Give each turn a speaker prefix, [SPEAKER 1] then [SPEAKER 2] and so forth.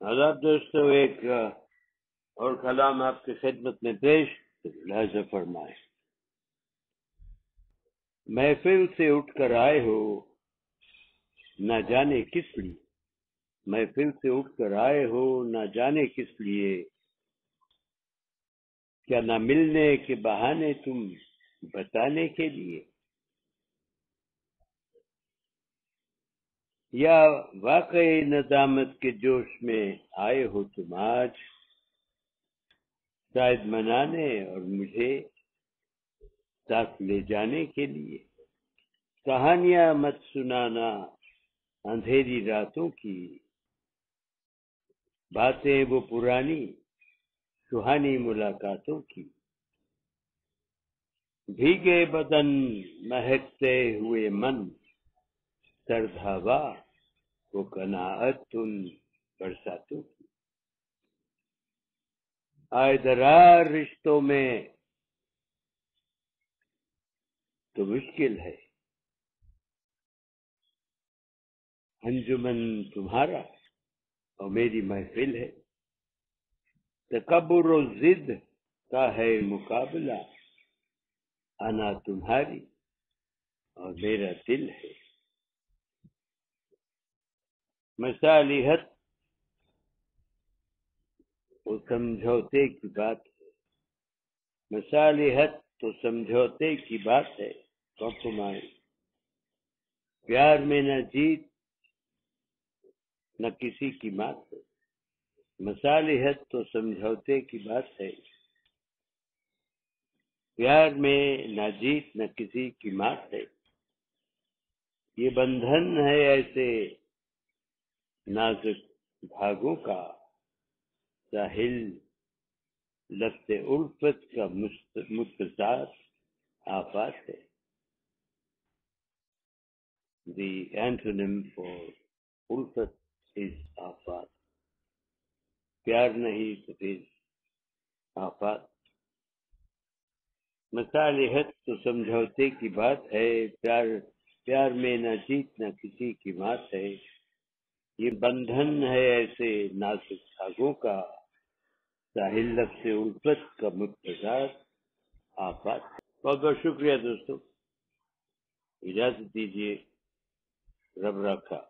[SPEAKER 1] آداب دوستو، ایک اور کلام آپ کی خدمت میں پیش، لہذا فرمائے۔ محفل سے اٹھ کر آئے ہو، نہ جانے کس لیے۔ محفل سے اٹھ کر آئے ہو، نہ جانے کس لیے۔ کیا نہ ملنے کے بہانے تم بتانے کے لیے۔ یا واقعی ندامت کے جوش میں آئے ہو تم آج؟ شاید منانے اور مجھے ساتھ لے جانے کے لیے۔ کہانیاں مت سنانا، اندھیری راتوں کی باتیں وہ پرانی سہانی ملاقاتوں کی۔ بھیگے بدن مہکتے ہوئے من سرد ہوا وہ کناعت تن برساتوں کی۔ آئے درار رشتوں میں تو مشکل ہے۔ انجمن تمہارا اور میری محفل ہے۔ تکبر و ضد کا ہے مقابلہ۔ انا تمہاری اور میرا دل ہے۔ مصالحت وہ سمجھوتے کی بات ہے۔ مصالحت تو سمجھوتے کی بات ہے۔ کمپرومائز پیار میں نہ جیت، نہ کسی کی بات ہے۔ مصالحت تو سمجھوتے کی بات ہے۔ پیار میں نہ جیت، نہ کسی کی مات ہے۔ یہ بندھن ہے ایسے نازک بھاگوں کا ساحل لفظ الفت کا متضاد آفات ہے۔ دی اینٹونیم فور الفت از آفات۔ پیار نہیں تو پھر آفات۔ مصالحت تو سمجھوتے کی بات ہے، پیار پیار میں نہ جیت نہ کسی کی بات ہے۔ یہ بندھن ہے ایسے ناسک دھاگوں کا، ساحل سے الفت کا مبتدار آفات۔ بہت بہت شکریہ دوستو۔ اجازت دیجیے رب رکھا